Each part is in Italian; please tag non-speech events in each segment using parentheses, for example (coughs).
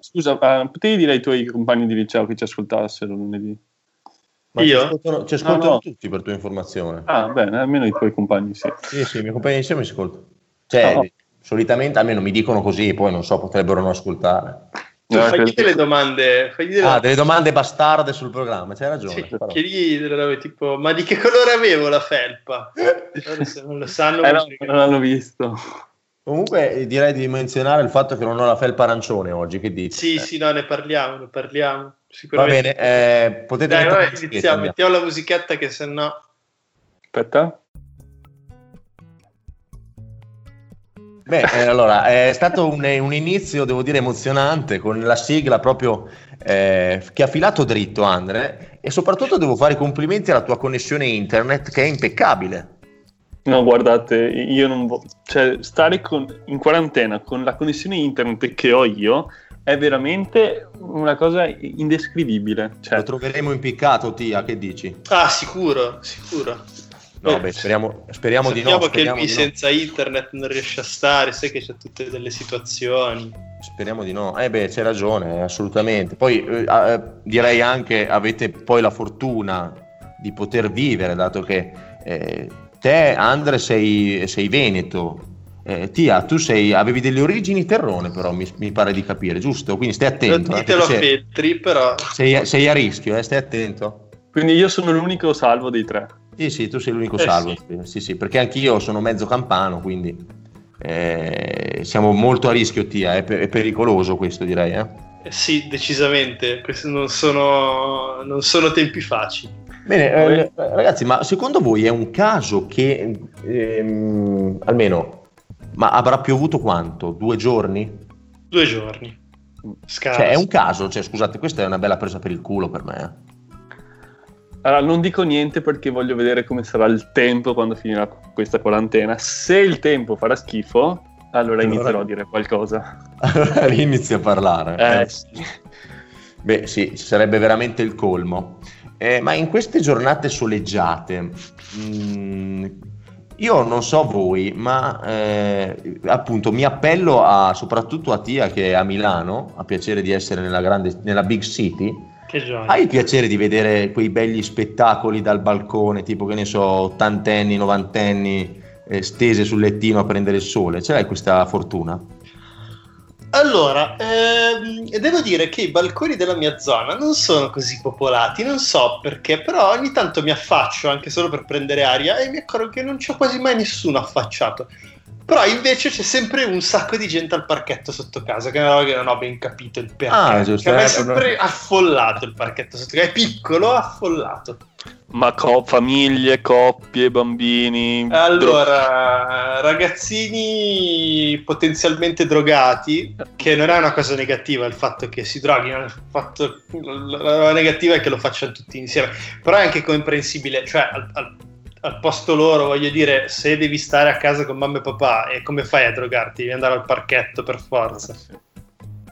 Scusa, uh, potevi dire ai tuoi compagni di liceo che ci ascoltassero lunedì? Ma Io? Ci ascoltano, ci ascoltano no, no. tutti per tua informazione. Ah, bene, almeno i tuoi compagni sì. Sì, sì, i miei compagni di liceo mi ascoltano. Cioè, no. solitamente almeno mi dicono così, poi non so, potrebbero non ascoltare. No, fagli delle domande. Fagli delle... Ah, delle domande bastarde sul programma, c'hai ragione. Sì, chiedi delle robe tipo, ma di che colore avevo la felpa? (laughs) Se non lo sanno, eh no, non l'hanno visto. Comunque direi di menzionare il fatto che non ho la felpa arancione oggi, che dici? Sì, sì, no, ne parliamo, ne parliamo. Va bene, eh, potete... Dai, vabbè, iniziamo, mettiamo la musichetta che se no... Aspetta. Beh, eh, allora, è stato un, un, inizio, devo dire, emozionante, con la sigla proprio eh, che ha filato dritto, Andre, e soprattutto devo fare i complimenti alla tua connessione internet, che è impeccabile. No, guardate, io non voglio... Cioè, stare con, in quarantena con la connessione internet che ho io è veramente una cosa indescrivibile. Cioè... Lo troveremo impiccato, Tia, che dici? Ah, sicuro, sicuro. No, beh, speriamo, speriamo di no. Speriamo che Wii senza no. internet non riesce a stare, sai che c'è tutte delle situazioni. Speriamo di no. Eh beh, c'è ragione, assolutamente. Poi eh, eh, direi anche avete poi la fortuna di poter vivere, dato che eh, te, Andre, sei, sei veneto. Eh, Tia, tu sei, avevi delle origini terrone, però mi, mi, pare di capire, giusto? Quindi stai attento. Non ditelo a Petri, però. Sei, sei, a rischio, eh? stai attento. Quindi io sono l'unico salvo dei tre. Sì, sì, tu sei l'unico eh, salvo. Sì. sì. sì, perché anch'io sono mezzo campano, quindi eh, siamo molto a rischio, Tia. È, è pericoloso questo, direi. Eh? eh sì, decisamente. Questi non sono, non sono tempi facili. Bene, eh, ragazzi, ma secondo voi è un caso che ehm, almeno ma avrà piovuto quanto? Due giorni? Due giorni. Scarso. Cioè, è un caso, cioè, scusate, questa è una bella presa per il culo per me. Eh. Allora, non dico niente perché voglio vedere come sarà il tempo quando finirà questa quarantena. Se il tempo farà schifo, allora, allora inizierò a dire qualcosa. Allora (laughs) inizio a parlare. Eh, eh. Sì. Beh, sì, sarebbe veramente il colmo. Eh, ma in queste giornate soleggiate, mh, mm, io non so voi, ma eh, appunto mi appello a, soprattutto a Tia che è a Milano, ha piacere di essere nella, grande, nella big city. Hai il piacere di vedere quei begli spettacoli dal balcone, tipo che ne so, ottantenni, novantenni eh, stese sul lettino a prendere il sole? Ce l'hai questa fortuna? Allora, ehm, devo dire che i balconi della mia zona non sono così popolati, non so perché, però ogni tanto mi affaccio anche solo per prendere aria e mi accorgo che non c'è quasi mai nessuno affacciato. Però invece c'è sempre un sacco di gente al parchetto sotto casa, che è una roba che non ho ben capito il perché. Ah, giusto. Cioè, è sempre affollato il parchetto sotto casa, è piccolo, affollato. Ma co- famiglie, coppie, bambini. Allora, dro- ragazzini potenzialmente drogati, che non è una cosa negativa il fatto che si droghino, il fatto, la, la negativa è che lo facciano tutti insieme. Però è anche comprensibile, cioè al, al al posto loro, voglio dire, se devi stare a casa con mamma e papà, e come fai a drogarti? Devi andare al parchetto per forza.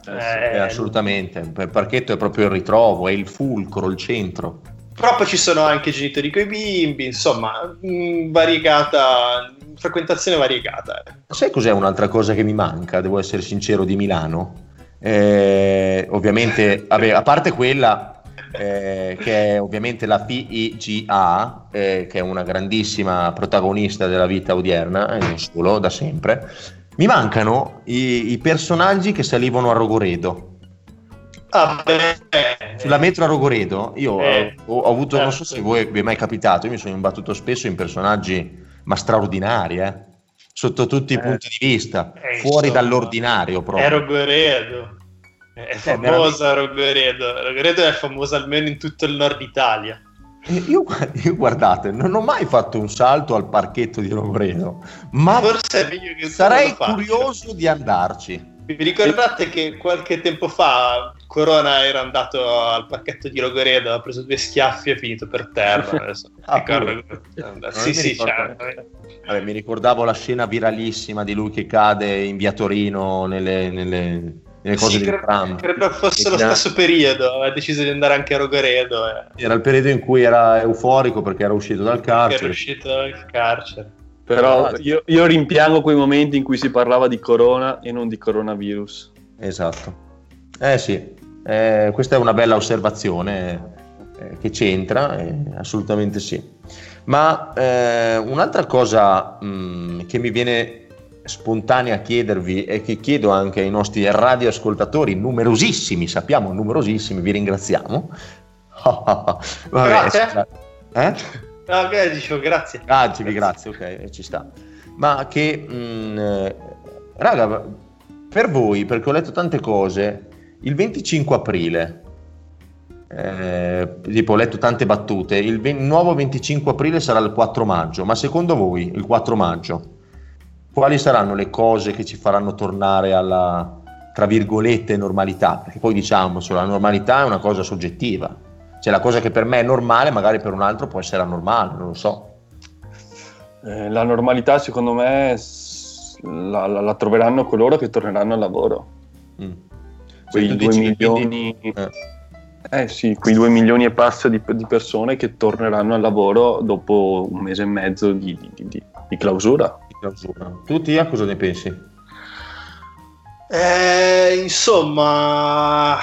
Eh, eh, assolutamente, il parchetto è proprio il ritrovo, è il fulcro, il centro. Però poi ci sono anche genitori con i bimbi, insomma, mm, variegata, frequentazione variegata. Ecco. Sai cos'è un'altra cosa che mi manca, devo essere sincero, di Milano? Eh, ovviamente, vabbè, a parte quella eh, che è ovviamente la PIGA, eh, che è una grandissima protagonista della vita odierna, e non solo, da sempre. Mi mancano i, i personaggi che salivano a Rogoredo. Ah, beh, Sulla metro a Rogoredo, io eh, ho, ho, avuto, non so se voi vi è mai capitato, io mi sono imbattuto spesso in personaggi ma straordinari, eh? sotto tutti i eh, punti di vista, eh, fuori insomma, dall'ordinario proprio. È Rogoredo. È famosa Rogoredo. Rogoredo è famosa almeno in tutto il nord Italia. Io, (laughs) io, guardate, non ho mai fatto un salto al parchetto di Rogoredo, ma Forse sarei curioso di andarci. Vi ricordate che qualche tempo fa Corona era andato al parchetto di Rogoredo, ha preso due schiaffi e è finito per terra. (laughs) Adesso, ah, ricordo... sì, sì, Vabbè, mi ricordavo la scena viralissima di lui che cade in via Torino nelle, nelle le cose sì, del tram. Credo fosse lo stesso periodo, ha deciso di andare anche a Rogoredo. Eh. Era il periodo in cui era euforico perché era uscito dal carcere. Era uscito dal carcere. Però io, io rimpiango quei momenti in cui si parlava di corona e non di coronavirus. Esatto. Eh sì, eh, questa è una bella osservazione eh, che c'entra, eh, assolutamente sì. Ma eh, un'altra cosa mh, mm, che mi viene spontanea a chiedervi e che chiedo anche ai nostri radioascoltatori, numerosissimi, sappiamo numerosissimi, vi ringraziamo. (laughs) Vabbè, grazie. Eh? No, okay, dicevo grazie. Ah, dicevi grazie, ok, ci sta. Ma che, mh, mm, raga, per voi, perché ho letto tante cose, il 25 aprile, eh, tipo ho letto tante battute, il, v- nuovo 25 aprile sarà il 4 maggio, ma secondo voi il 4 maggio quali saranno le cose che ci faranno tornare alla, tra virgolette, normalità? Perché poi diciamo, la normalità è una cosa soggettiva, cioè la cosa che per me è normale magari per un altro può essere anormale, non lo so. Eh, la normalità secondo me la, la, la, troveranno coloro che torneranno al lavoro. Mm. Quei due milioni... Eh. eh. sì, quei due milioni e passa di, di, persone che torneranno al lavoro dopo un mese e mezzo di, di, di clausura clausura. Tu Tia cosa ne pensi? Eh, insomma,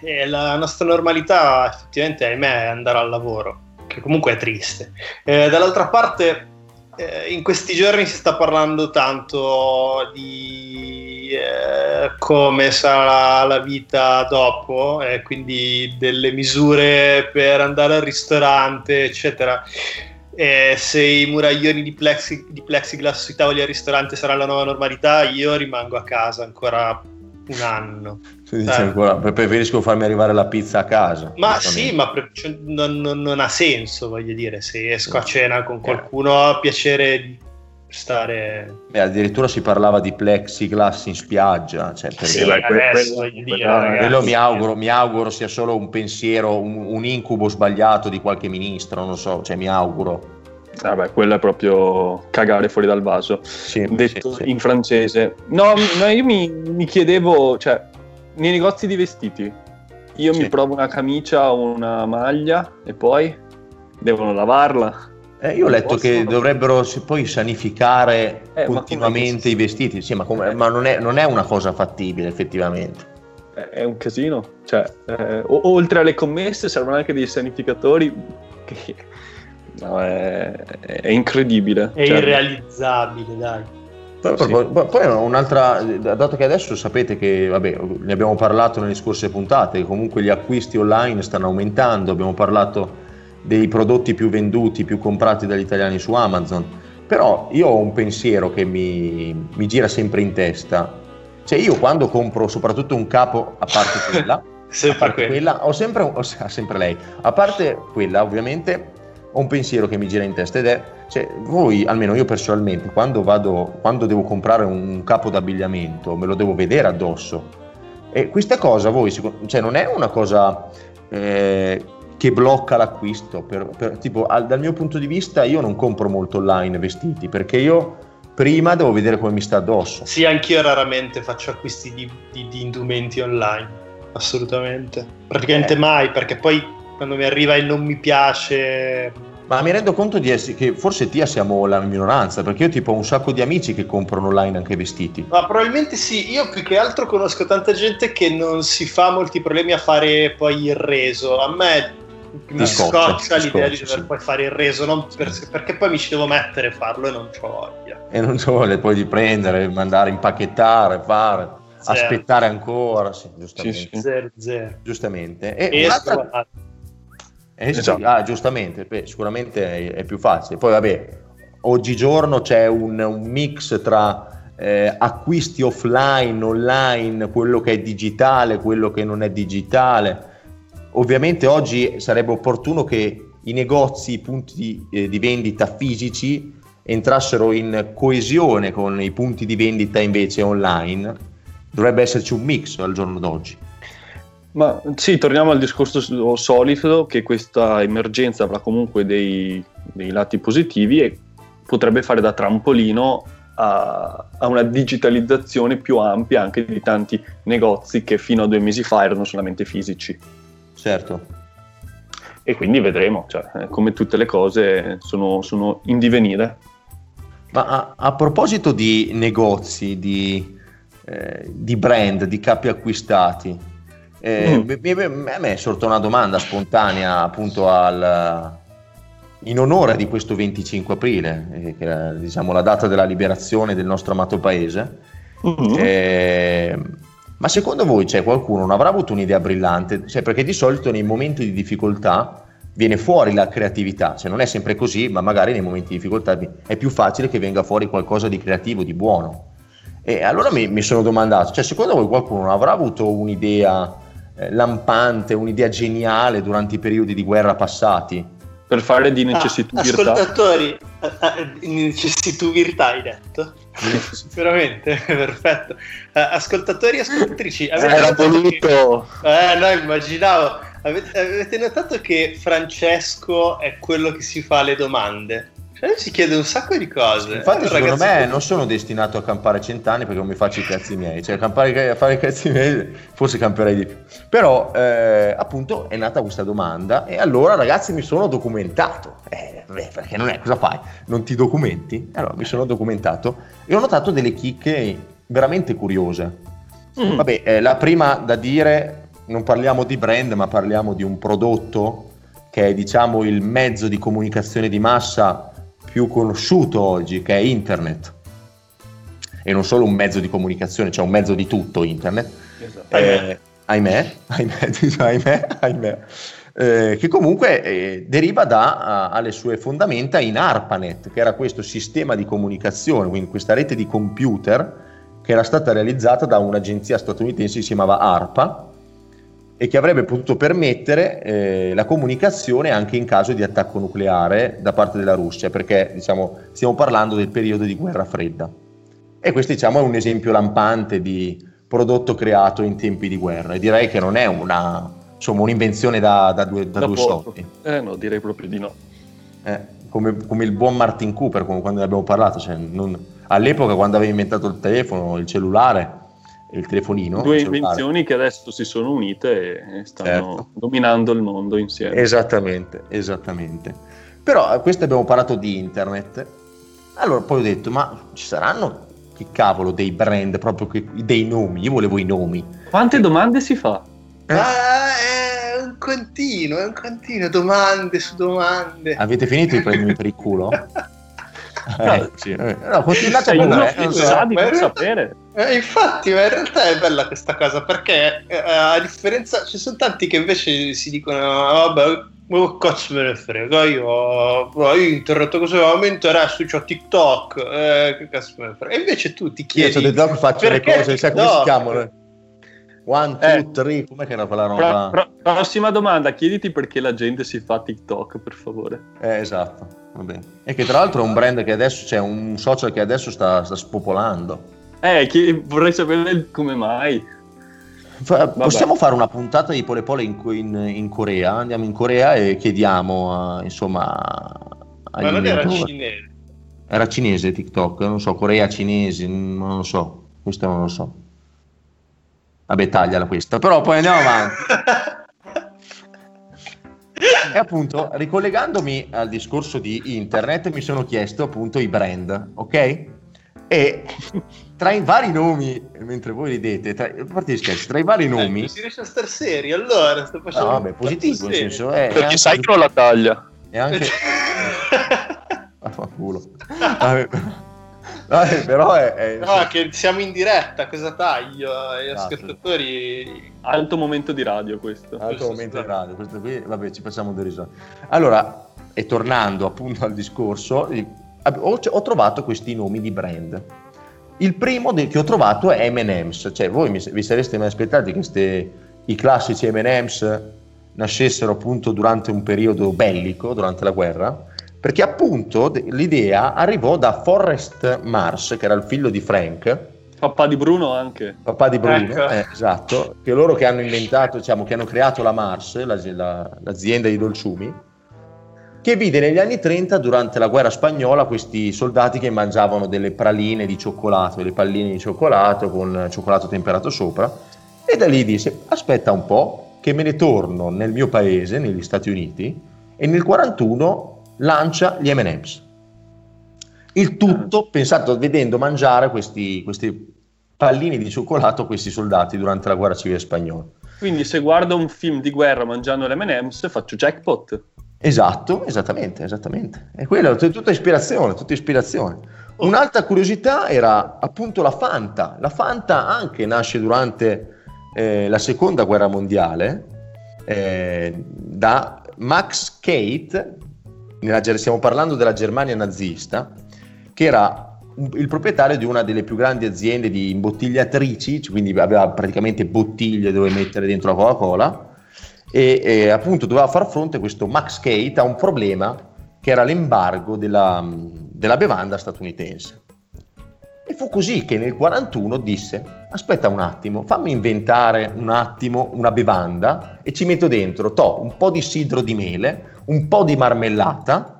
eh, la nostra normalità effettivamente ahimè è andare al lavoro, che comunque è triste. Eh, dall'altra parte, eh, in questi giorni si sta parlando tanto di eh, come sarà la vita dopo, e quindi delle misure per andare al ristorante, eccetera eh, se i muraglioni di, plexi, di, plexiglass sui tavoli al ristorante saranno la nuova normalità, io rimango a casa ancora un anno. Eh. Ancora, preferisco farmi arrivare la pizza a casa. Ma sì, ma pre- cioè, non, non, non, ha senso, voglio dire, se esco a cena con qualcuno ho piacere stare... Beh, addirittura si parlava di plexiglass in spiaggia. Cioè, per sì, adesso, quello, dire, quello mi, auguro, mi, auguro, sia solo un pensiero, un, un, incubo sbagliato di qualche ministro, non so, cioè mi auguro. Vabbè, quello è proprio cagare fuori dal vaso. Sì, detto sì, sì. in francese. No, no io mi, mi, chiedevo, cioè, nei negozi di vestiti, io mi provo una camicia o una maglia e poi devono lavarla eh, io ho letto che dovrebbero poi sanificare eh, continuamente i vestiti, sì, ma, come, ma non, è, non, è, una cosa fattibile effettivamente. È un casino, cioè, eh, oltre alle commesse servono anche dei sanificatori che no, è, è, incredibile. È cioè, irrealizzabile, dai. Poi, sì. poi, poi, un'altra, dato che adesso sapete che, vabbè, ne abbiamo parlato nelle scorse puntate, che comunque gli acquisti online stanno aumentando, abbiamo parlato dei prodotti più venduti, più comprati dagli italiani su Amazon. Però io ho un pensiero che mi, mi gira sempre in testa. Cioè io quando compro soprattutto un capo, a parte (laughs) quella, a parte quella ho sempre, ho, sempre lei, a parte quella ovviamente ho un pensiero che mi gira in testa ed è, cioè, voi, almeno io personalmente, quando, vado, quando devo comprare un capo d'abbigliamento, me lo devo vedere addosso. E questa cosa, voi, cioè, non è una cosa eh, che blocca l'acquisto. Per, per, tipo, al, dal mio punto di vista, io non compro molto online vestiti perché io prima devo vedere come mi sta addosso. Sì, anch'io raramente faccio acquisti di, di, di indumenti online, assolutamente. Praticamente eh. mai, perché poi quando mi arriva e non mi piace. Ma mi rendo conto di essere, che forse Tia siamo la minoranza, perché io tipo ho un sacco di amici che comprano online anche vestiti. Ma probabilmente sì, io più che altro conosco tanta gente che non si fa molti problemi a fare poi il reso. A me mi scoccia, scoccia l'idea di dover sì. poi fare il reso per, perché poi mi ci devo mettere a farlo e non ho voglia e non c'ho voglia poi di prendere mandare impacchettare fare zero. aspettare ancora sì, giustamente sì, zero, zero. giustamente e, e un'altra... eh, esatto. ah, giustamente beh, sicuramente è, è, più facile poi vabbè oggigiorno c'è un, un mix tra eh, acquisti offline, online, quello che è digitale, quello che non è digitale Ovviamente oggi sarebbe opportuno che i negozi, i punti di, eh, di vendita fisici entrassero in coesione con i punti di vendita invece online. Dovrebbe esserci un mix al giorno d'oggi. Ma sì, torniamo al discorso solito che questa emergenza avrà comunque dei, dei lati positivi e potrebbe fare da trampolino a, a, una digitalizzazione più ampia anche di tanti negozi che fino a due mesi fa erano solamente fisici. Certo. E quindi vedremo, cioè, eh, come tutte le cose sono, sono in divenire. Ma a, a proposito di negozi, di, eh, di, brand, di capi acquistati, eh, mm. a me è sorta una domanda spontanea appunto al, in onore di questo 25 aprile, eh, che è diciamo, la data della liberazione del nostro amato paese. Mm-hmm. Eh, ma secondo voi c'è qualcuno non avrà avuto un'idea brillante? Cioè, perché di solito nei momenti di difficoltà viene fuori la creatività, cioè non è sempre così, ma magari nei momenti di difficoltà è più facile che venga fuori qualcosa di creativo, di buono. E allora mi, mi sono domandato, cioè secondo voi qualcuno non avrà avuto un'idea eh, lampante, un'idea geniale durante i periodi di guerra passati? Per fare di necessità ah, Ascoltatori, necessità virtà hai detto? (laughs) Veramente, (laughs) perfetto. Ascoltatori e ascoltatrici, era voluto. Che... Eh, no, immaginavo Avete, avete, notato che Francesco è quello che si fa le domande? Cioè, si chiede un sacco di cose. Infatti, secondo me non sono destinato a campare cent'anni perché non mi faccio i cazzi miei. Cioè, campare, a fare i cazzi miei, forse camperei di più. Però, eh, appunto, è nata questa domanda e allora, ragazzi, mi sono documentato. Eh, beh, perché non è, cosa fai? Non ti documenti? Allora, mi sono documentato e ho notato delle chicche veramente curiose. Mm. Vabbè, eh, la prima da dire non parliamo di brand, ma parliamo di un prodotto che è diciamo il mezzo di comunicazione di massa più conosciuto oggi, che è internet. E non solo un mezzo di comunicazione, cioè un mezzo di tutto internet. Esatto. Eh, ahimè, ahimè, (laughs) ahimè, ahimè. Eh, che comunque eh, deriva da, uh, alle sue fondamenta in ARPANET, che era questo sistema di comunicazione, quindi questa rete di computer che era stata realizzata da un'agenzia statunitense che si chiamava ARPA, e che avrebbe potuto permettere eh, la comunicazione anche in caso di attacco nucleare da parte della Russia, perché diciamo, stiamo parlando del periodo di guerra fredda. E questo diciamo, è un esempio lampante di prodotto creato in tempi di guerra e direi che non è una, insomma, un'invenzione da, da due, da da due soldi. Eh no, direi proprio di no. Eh, come, come, il buon Martin Cooper, quando ne abbiamo parlato, cioè non, all'epoca quando aveva inventato il telefono, il cellulare, il telefonino. Due invenzioni che adesso si sono unite e stanno certo. dominando il mondo insieme. Esattamente, esattamente. Però a eh, questo abbiamo parlato di internet. Allora poi ho detto, ma ci saranno che cavolo dei brand, proprio che, dei nomi? Io volevo i nomi. Quante domande si fa? Eh? Ah, è un continuo, è un continuo, domande su domande. Avete finito i premi per il culo? (laughs) Eh, sì. eh, no, continuate a parlare. Eh, sa di non sapere. Eh, infatti, ma in realtà è bella questa cosa perché eh, a differenza, ci sono tanti che invece si dicono: ah, vabbè, ma cazzo me ne frega, io, io internet cosa mi interessa, ho TikTok, eh, che cazzo me ne frega. E invece tu ti chiedi: io TikTok faccio le cose, sai come si chiamano? One, two, eh, three, com'è che era quella roba? Pro, pro, prossima domanda, chiediti perché la gente si fa TikTok, per favore. Eh, esatto, va bene. E che tra l'altro è un brand che adesso, c'è cioè un social che adesso sta, sta spopolando. Eh, chi, vorrei sapere come mai. Fa, possiamo fare una puntata di Pole Pole in, in, in, Corea? Andiamo in Corea e chiediamo, uh, insomma... Ma non era cinese? Era cinese TikTok, non so, Corea cinese, non lo so, questo non lo so. Vabbè, tagliala questa, però poi andiamo avanti. e appunto, ricollegandomi al discorso di internet, mi sono chiesto appunto i brand, ok? E tra i vari nomi, mentre voi ridete, tra, a parte scherzi, tra i vari nomi... Eh, si riesce a star seri, allora sto facendo... No, vabbè, positivo, nel senso è... Perché anche... sai che non la taglia. E anche... (laughs) Vaffanculo. Vabbè. Vabbè, però è, è... No, che siamo in diretta, cosa taglio? Gli esatto. ascoltatori... Alto momento di radio questo. Alto questo momento di radio, questo qui, vabbè, ci facciamo dei risate. Allora, e tornando appunto al discorso, ho, ho trovato questi nomi di brand. Il primo che ho trovato è M&M's, cioè voi vi sareste mai aspettati che queste, i classici M&M's nascessero appunto durante un periodo bellico, durante la guerra? perché appunto l'idea arrivò da Forrest Mars, che era il figlio di Frank. Papà di Bruno anche. Papà di Bruno, ecco. eh, esatto, che loro che hanno inventato, diciamo, che hanno creato la Mars, la, la, l'azienda di dolciumi, che vide negli anni 30, durante la guerra spagnola, questi soldati che mangiavano delle praline di cioccolato, delle palline di cioccolato con cioccolato temperato sopra, e da lì disse, aspetta un po', che me ne torno nel mio paese, negli Stati Uniti, e nel 41 lancia gli M&M's. Il tutto pensato vedendo mangiare questi, questi pallini di cioccolato questi soldati durante la guerra civile spagnola. Quindi se guardo un film di guerra mangiando le M&M's faccio jackpot. Esatto, esattamente, esattamente. E quello è tutta ispirazione, tutta ispirazione. Un'altra curiosità era appunto la Fanta. La Fanta anche nasce durante eh, la seconda guerra mondiale eh, da Max Kate, nella, stiamo parlando della Germania nazista, che era il proprietario di una delle più grandi aziende di imbottigliatrici, quindi aveva praticamente bottiglie dove mettere dentro la Coca-Cola e, e appunto doveva far fronte questo Max Kate a un problema che era l'embargo della, della bevanda statunitense. E fu così che nel 1941 disse, aspetta un attimo, fammi inventare un attimo una bevanda e ci metto dentro to, un po' di sidro di mele, un po' di marmellata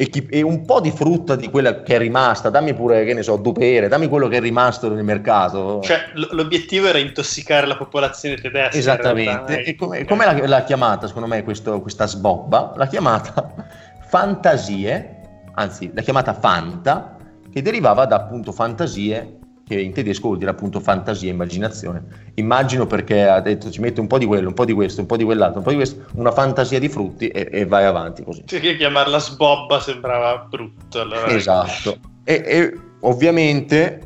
e, chi, e, un po' di frutta di quella che è rimasta, dammi pure, che ne so, dupere, dammi quello che è rimasto nel mercato. Cioè, l- l'obiettivo era intossicare la popolazione tedesca. Esattamente. E come, come l'ha, l'ha, chiamata, secondo me, questo, questa sbobba? L'ha chiamata (laughs) Fantasie, anzi, l'ha chiamata Fanta, che derivava da appunto fantasie che in tedesco vuol dire appunto fantasia, immaginazione. Immagino perché ha detto ci mette un po' di quello, un po' di questo, un po' di quell'altro, un po' di questo, una fantasia di frutti e, e vai avanti così. Perché chiamarla sbobba sembrava brutto. Allora. Esatto. E, e, ovviamente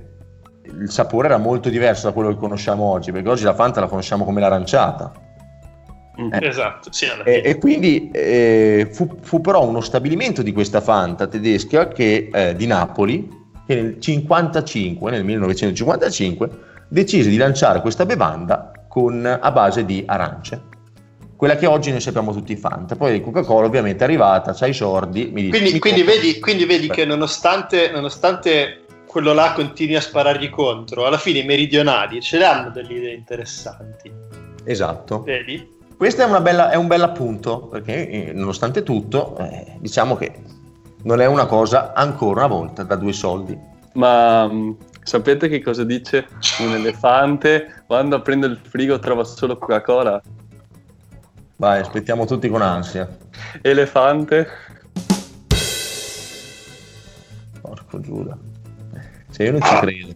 il sapore era molto diverso da quello che conosciamo oggi, perché oggi la Fanta la conosciamo come l'aranciata. Mm. Eh. Esatto, sì, e, e, quindi eh, fu, fu, però uno stabilimento di questa Fanta tedesca che, eh, di Napoli che nel 55, nel 1955 decise di lanciare questa bevanda con, a base di arance quella che oggi noi sappiamo tutti Fanta. Poi Coca-Cola ovviamente è arrivata, c'ha i sordi. Mi dice, quindi, mi quindi vedi, quindi vedi che nonostante, nonostante, quello là continui a sparargli contro, alla fine i meridionali ce l'hanno delle idee interessanti. Esatto. Vedi? Questo è, bella, è un bel appunto, perché eh, nonostante tutto, eh, diciamo che non è una cosa ancora una volta da due soldi. Ma mm, sapete che cosa dice un elefante quando prende il frigo trova solo Coca-Cola? Vai, aspettiamo tutti con ansia. Elefante. Porco Giuda. Se io non ci credo.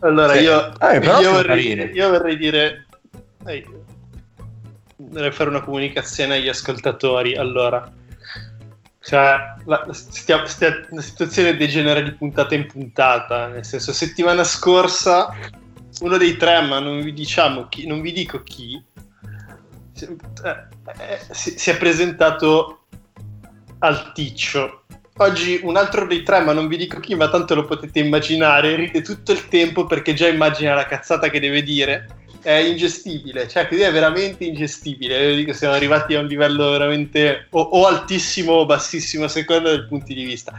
Allora, sì. io, eh, io, vorrei, io, vorrei, dire... Ehi, vorrei fare una comunicazione agli ascoltatori. Allora, cioè, la, stia, stia, la situazione degenera di puntata in puntata. Nel senso, settimana scorsa uno dei tre, ma non vi diciamo chi, non vi dico chi, si, eh, eh, si, si è presentato al ticcio. Oggi un altro dei tre, ma non vi dico chi, ma tanto lo potete immaginare, ride tutto il tempo perché già immagina la cazzata che deve dire è ingestibile, cioè così è veramente ingestibile. Io dico, siamo arrivati a un livello veramente o, o altissimo o bassissimo a seconda dei punti di vista.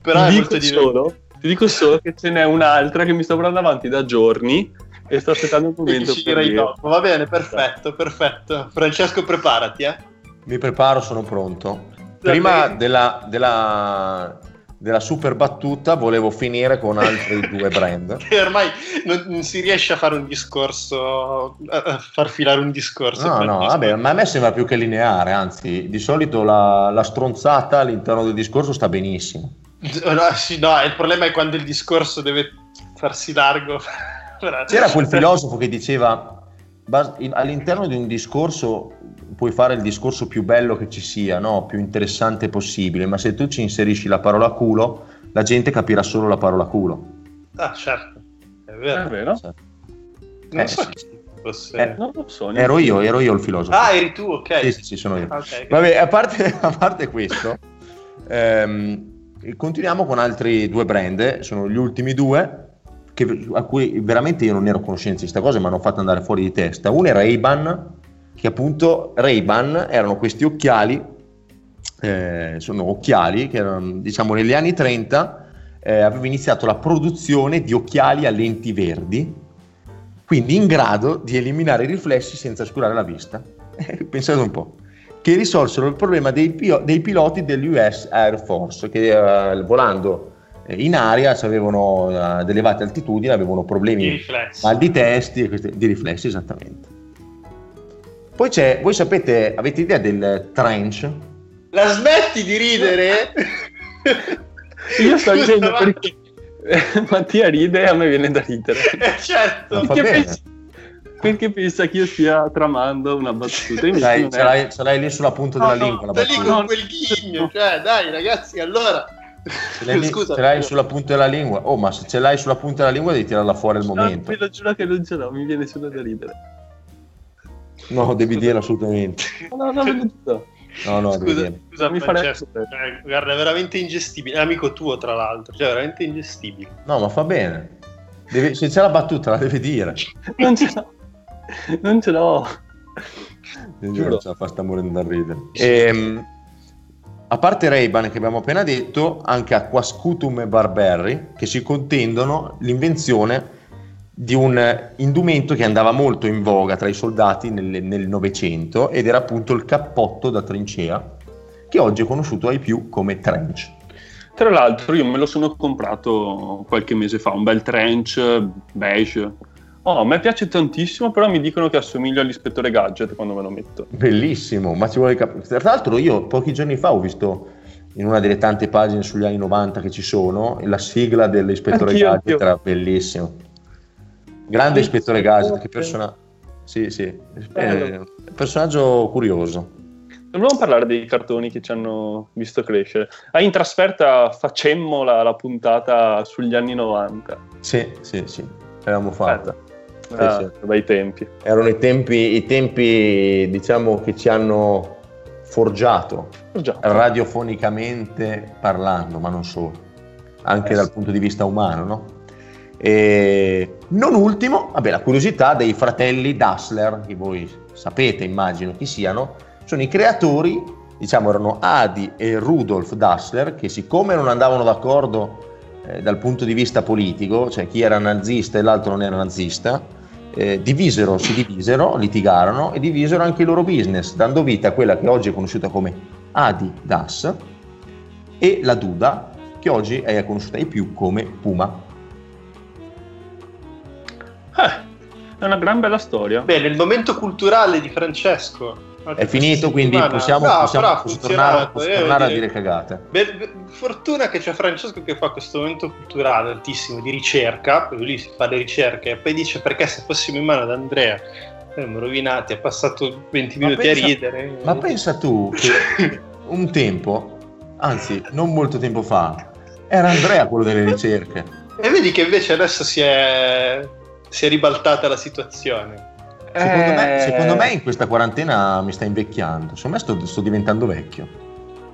Però ti è molto solo, Ti dico solo che ce n'è un'altra che mi sto portando avanti da giorni e sto aspettando un (laughs) momento per dire. dopo. Va bene, perfetto, perfetto. Francesco, preparati, eh. Mi preparo, sono pronto. Prima della, della della super battuta volevo finire con altri (laughs) due brand. Che ormai non, non, si riesce a fare un discorso, a far filare un discorso. No, no, vabbè, ma a me sembra più che lineare, anzi, di solito la, la stronzata all'interno del discorso sta benissimo. No, sì, no, il problema è quando il discorso deve farsi largo. (laughs) C'era quel (laughs) filosofo che diceva all'interno di un discorso puoi fare il discorso più bello che ci sia, no? più interessante possibile, ma se tu ci inserisci la parola culo, la gente capirà solo la parola culo. Ah, certo, è vero. È vero? Certo. Non eh, so sì. Fosse... Eh, non lo so, ero io, ero io il filosofo. Ah, eri tu, ok. Sì, sì, sì sono io. Okay, Vabbè, a parte, (laughs) a parte questo, ehm, continuiamo con altri due brand, sono gli ultimi due, che, a cui veramente io non ero a conoscenza di questa cosa, ma hanno fatto andare fuori di testa. Uno era Ray-Ban, che appunto Ray-Ban erano questi occhiali, eh, sono occhiali che erano, diciamo negli anni 30 eh, aveva iniziato la produzione di occhiali a lenti verdi, quindi in grado di eliminare i riflessi senza oscurare la vista. (laughs) Pensate un po' che risolsero il problema dei, pio- dei piloti dell'US Air Force che eh, volando in aria avevano ad elevate altitudini avevano problemi di mal di testi e questi, di riflessi esattamente poi c'è voi sapete avete idea del trench la smetti di ridere (laughs) Io sto dicendo perché (laughs) Mattia ride e a me viene da ridere. (laughs) Eh, certo. Perché pensa, perché pensa che io stia tramando una battuta. Dai, ce, l'hai, ce l'hai lì sulla punta no, della no, lingua. La lì con quel ghigno, cioè, dai ragazzi, allora... Ce l'hai, Scusa, ce l'hai sulla punta della lingua. Oh, ma se ce l'hai sulla punta della lingua devi tirarla fuori al momento. No, lo giuro che non ce l'ho, mi viene solo da ridere. No, devi dirlo assolutamente. No, no, no, no, no, scusa, scusa mi Francesco, cioè, guarda, è veramente ingestibile. È amico tuo, tra l'altro, cioè, veramente ingestibile. No, ma fa bene. Devi, se c'è la battuta, la devi dire. non ce l'ho. Non ce l'ho. Giuro, ce la fa sta morendo da ridere. Ehm a parte Ray-Ban che abbiamo appena detto, anche Aquascutum e Barberry che si contendono l'invenzione di un indumento che andava molto in voga tra i soldati nel Novecento ed era appunto il cappotto da trincea che oggi è conosciuto ai più come trench. Tra l'altro io me lo sono comprato qualche mese fa, un bel trench beige Oh, a me piace tantissimo, però mi dicono che assomiglio all'ispettore Gadget quando me lo metto. Bellissimo, ma ci vuole capire. Tra l'altro io pochi giorni fa ho visto in una delle tante pagine sugli anni 90 che ci sono, la sigla dell'ispettore anch'io, Gadget anch'io. era bellissimo. Grande ispettore Gadget, che persona... Sì, sì, eh, personaggio curioso. Dobbiamo parlare dei cartoni che ci hanno visto crescere. Ah, in trasferta facemmo la, la puntata sugli anni 90. Sì, sì, sì, l'avevamo fatta. Ah, sì, sì. bei tempi. Erano i tempi, i tempi, diciamo, che ci hanno forgiato, forgiato, radiofonicamente parlando, ma non solo, anche eh, dal punto di vista umano, no? E non ultimo, vabbè, la curiosità dei fratelli Dassler, che voi sapete, immagino chi siano, sono i creatori, diciamo, erano Adi e Rudolf Dassler, che siccome non andavano d'accordo eh, dal punto di vista politico, cioè chi era nazista e l'altro non era nazista, eh, divisero, si divisero, litigarono e divisero anche il loro business, dando vita a quella che oggi è conosciuta come Adidas e la Duda, che oggi è conosciuta di più come Puma. Eh, è una gran bella storia. Bene, il momento culturale di Francesco è finito, quindi possiamo, no, possiamo, possiamo tornare, possiamo tornare a dire cagate. Beh, fortuna che c'è Francesco che fa questo momento culturale altissimo di ricerca, perché lui si fa le ricerche e poi dice perché se fossimo in mano ad Andrea saremmo rovinati, ha passato 20 ma minuti pensa, a ridere. Ma pensa tu che un tempo, anzi non molto tempo fa, era Andrea quello delle ricerche. E vedi che invece adesso si è, si è ribaltata la situazione. Secondo, eh... me, secondo, me, in questa quarantena mi sta invecchiando. Secondo me sto, sto, diventando vecchio.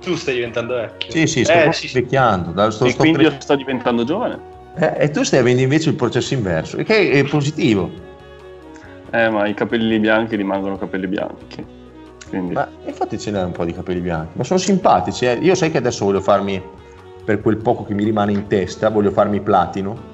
Tu stai diventando vecchio? Sì, sì, sto eh, sì, invecchiando. Sto, e quindi pre... io sto diventando giovane? Eh, e tu stai avendo invece il processo inverso, che è positivo. Eh, ma i capelli bianchi rimangono capelli bianchi. Quindi... Ma infatti ce n'è un po' di capelli bianchi, ma sono simpatici. Eh. Io sai che adesso voglio farmi, per quel poco che mi rimane in testa, voglio farmi platino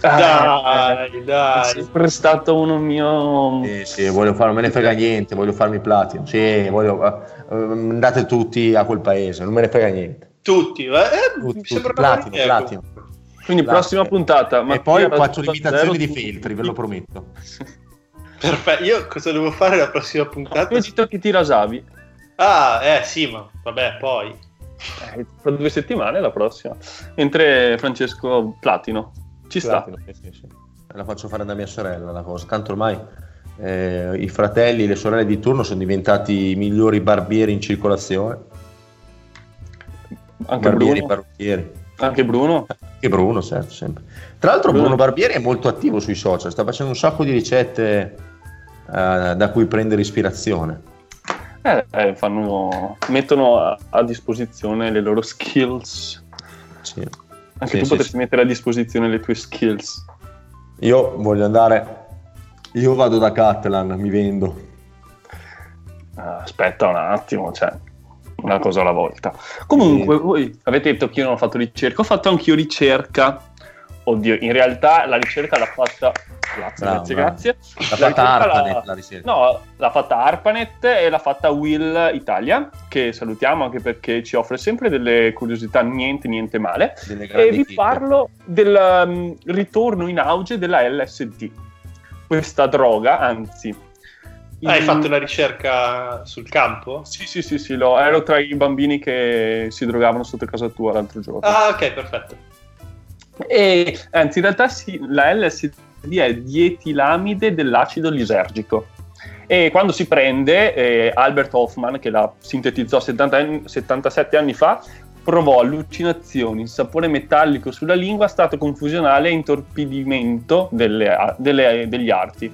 dai, eh, dai. È sempre stato uno mio. Sì, sì, voglio fare, me ne frega niente, voglio farmi platino. Sì, voglio, uh, andate tutti a quel paese, non me ne frega niente. Tutti, eh? tutti, tutti. platino, platino. Quindi platino. prossima puntata. E poi faccio l'imitazione di Feltri, ve lo prometto. (laughs) Perfetto, io cosa devo fare la prossima puntata? Io detto che ti rasavi. Ah, eh sì, ma vabbè, poi. Eh, tra due settimane la prossima. Mentre Francesco Platino. Ci sta. Sì, sì, sì. La faccio fare da mia sorella la cosa. Tanto ormai eh, i fratelli e le sorelle di turno sono diventati i migliori barbieri in circolazione. Anche barbieri, Bruno. parrucchieri. Anche Bruno? Anche Bruno, certo, sempre. Tra l'altro Bruno. Bruno Barbieri è molto attivo sui social, sta facendo un sacco di ricette eh, da cui prendere ispirazione. Eh, eh, fanno, mettono a, a, disposizione le loro skills. Sì. Anche sì, tu sì, potresti sì. mettere a disposizione le tue skills. Io voglio andare. Io vado da Catalan, mi vendo. aspetta un attimo, cioè, una cosa alla volta. Comunque, voi avete detto che io non ho fatto ricerca, ho fatto anch'io ricerca. Oddio, in realtà la ricerca l'ha fatta Grazie, bravo, grazie, bravo. grazie. L'ha fatta ARPANET la, la ricerca. No, l'ha fatta ARPANET e l'ha fatta Will Italia, che salutiamo anche perché ci offre sempre delle curiosità niente, niente male. E vi parlo del um, ritorno in auge della LSD. Questa droga, anzi, Ah, hai fatto una ricerca sul campo? Sì, sì, sì, sì lo, ero tra i bambini che si drogavano sotto casa tua l'altro giorno. Ah, ok, perfetto. E anzi, in realtà sì, la LSD dietilamide dell'acido lisergico. E quando si prende, eh, Albert Hoffman, che la sintetizzò 70 anni, 77 anni fa, provò allucinazioni, sapore metallico sulla lingua, stato confusionale e intorpidimento delle, delle, degli arti.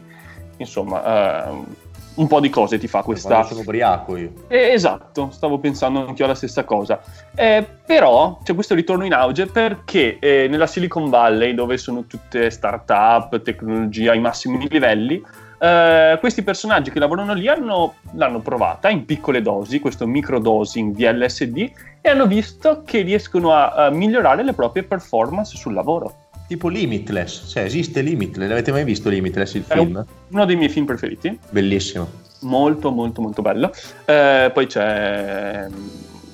Insomma, eh, un po' di cose ti fa questa. Sono ubriaco io. Eh, esatto, stavo pensando anch'io alla stessa cosa. Eh, però c'è questo ritorno in auge perché eh, nella Silicon Valley, dove sono tutte start-up, tecnologia ai massimi livelli, Uh, questi personaggi che lavorano lì hanno, l'hanno provata in piccole dosi, questo microdosing di LSD, e hanno visto che riescono a, a migliorare le proprie performance sul lavoro. Tipo Limitless, cioè esiste Limitless, l'avete mai visto Limitless il film? uno dei miei film preferiti. Bellissimo. Molto molto molto bello. Uh, poi c'è,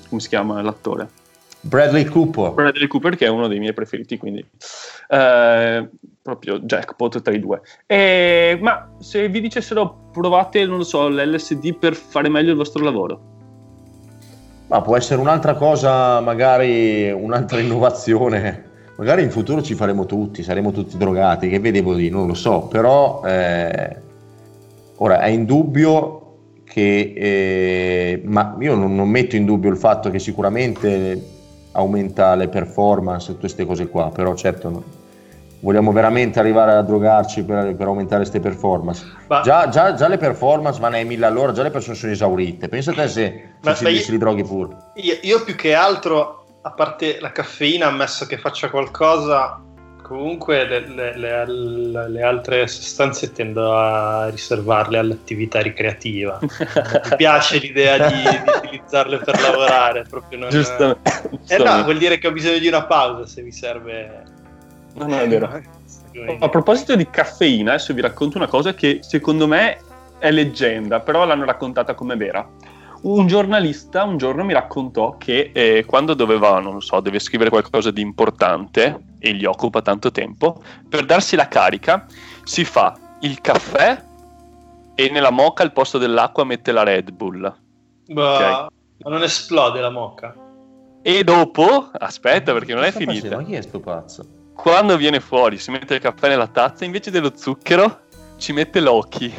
come si chiama l'attore? Bradley Cooper. Bradley Cooper che è uno dei miei preferiti, quindi uh, proprio jackpot tra i due. E, ma se vi dicessero provate, non lo so, l'LSD per fare meglio il vostro lavoro? Ma può essere un'altra cosa, magari un'altra innovazione. Magari in futuro ci faremo tutti, saremo tutti drogati, che vedevo di, non lo so, però eh, ora è indubbio che, eh, ma io non, non metto in dubbio il fatto che sicuramente aumenta le performance e tutte queste cose qua, però certo no vogliamo veramente arrivare a drogarci per, per aumentare queste performance. Ma, già, già, già, le performance vanno ai mille all'ora, già le persone sono esaurite. Pensate se, se ci, io, li droghi pure. Io, io, più che altro, a parte la caffeina, ammesso che faccia qualcosa, comunque le, le, le, le altre sostanze tendo a riservarle all'attività ricreativa. Mi (laughs) piace l'idea di, di, utilizzarle per lavorare. Proprio non... Giusto. Eh no, vuol dire che ho bisogno di una pausa se mi serve No, no, è vero. A proposito di caffeina, adesso vi racconto una cosa che secondo me è leggenda, però l'hanno raccontata come vera. Un giornalista un giorno mi raccontò che eh, quando doveva, non lo so, deve scrivere qualcosa di importante e gli occupa tanto tempo, per darsi la carica si fa il caffè e nella moca al posto dell'acqua mette la Red Bull. Bah, okay. Ma non esplode la moca? E dopo, aspetta perché non è finita. Ma chi è sto pazzo? quando viene fuori, si mette il caffè nella tazza, invece dello zucchero ci mette l'occhi.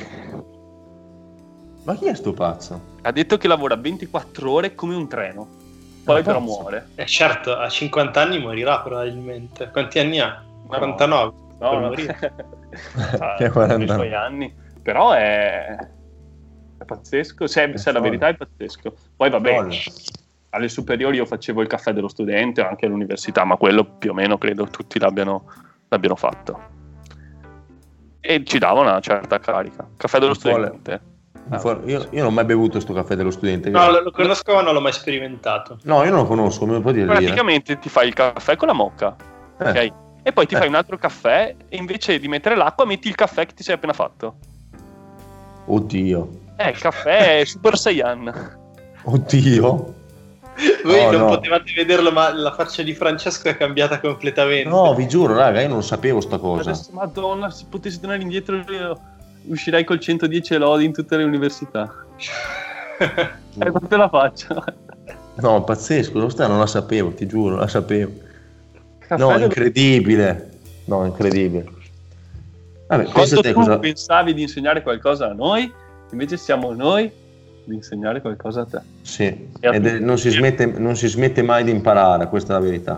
Ma chi è sto pazzo? Ha detto che lavora 24 ore come un treno. Poi però muore. Eh certo, a 50 anni morirà probabilmente. Quanti anni ha? 49. No, no. morire. (laughs) che 40 suoi anni. Però è... è pazzesco. Se, è se la verità è pazzesco. Poi va bene alle superiori io facevo il caffè dello studente anche all'università, ma quello più o meno credo tutti l'abbiano, l'abbiano fatto. E ci dava una certa carica. Caffè dello studente. Ah, io, io, non ho mai bevuto questo caffè dello studente. No, lo, lo conosco ma non l'ho mai sperimentato. No, io non lo conosco, me lo puoi dire? Praticamente ti fai il caffè con la mocca, eh. ok? E poi ti eh. fai un altro caffè e invece di mettere l'acqua metti il caffè che ti sei appena fatto. Oddio. Eh, il caffè è Super Saiyan. Oddio. Voi no, non no. potevate vederlo, ma la faccia di Francesco è cambiata completamente. No, vi giuro, raga, io non sapevo sta cosa. Adesso, madonna, se potessi tornare indietro, io uscirei col 110 lodi in tutte le università. (laughs) è proprio la faccia. No, pazzesco, lo sta, non la sapevo, ti giuro, la sapevo. Caffè no, incredibile. No, incredibile. Vabbè, Quando tu cosa... pensavi di insegnare qualcosa a noi, invece siamo noi di insegnare qualcosa a te. Sì, ed è, non, si smette, non si smette mai di imparare, questa è la verità.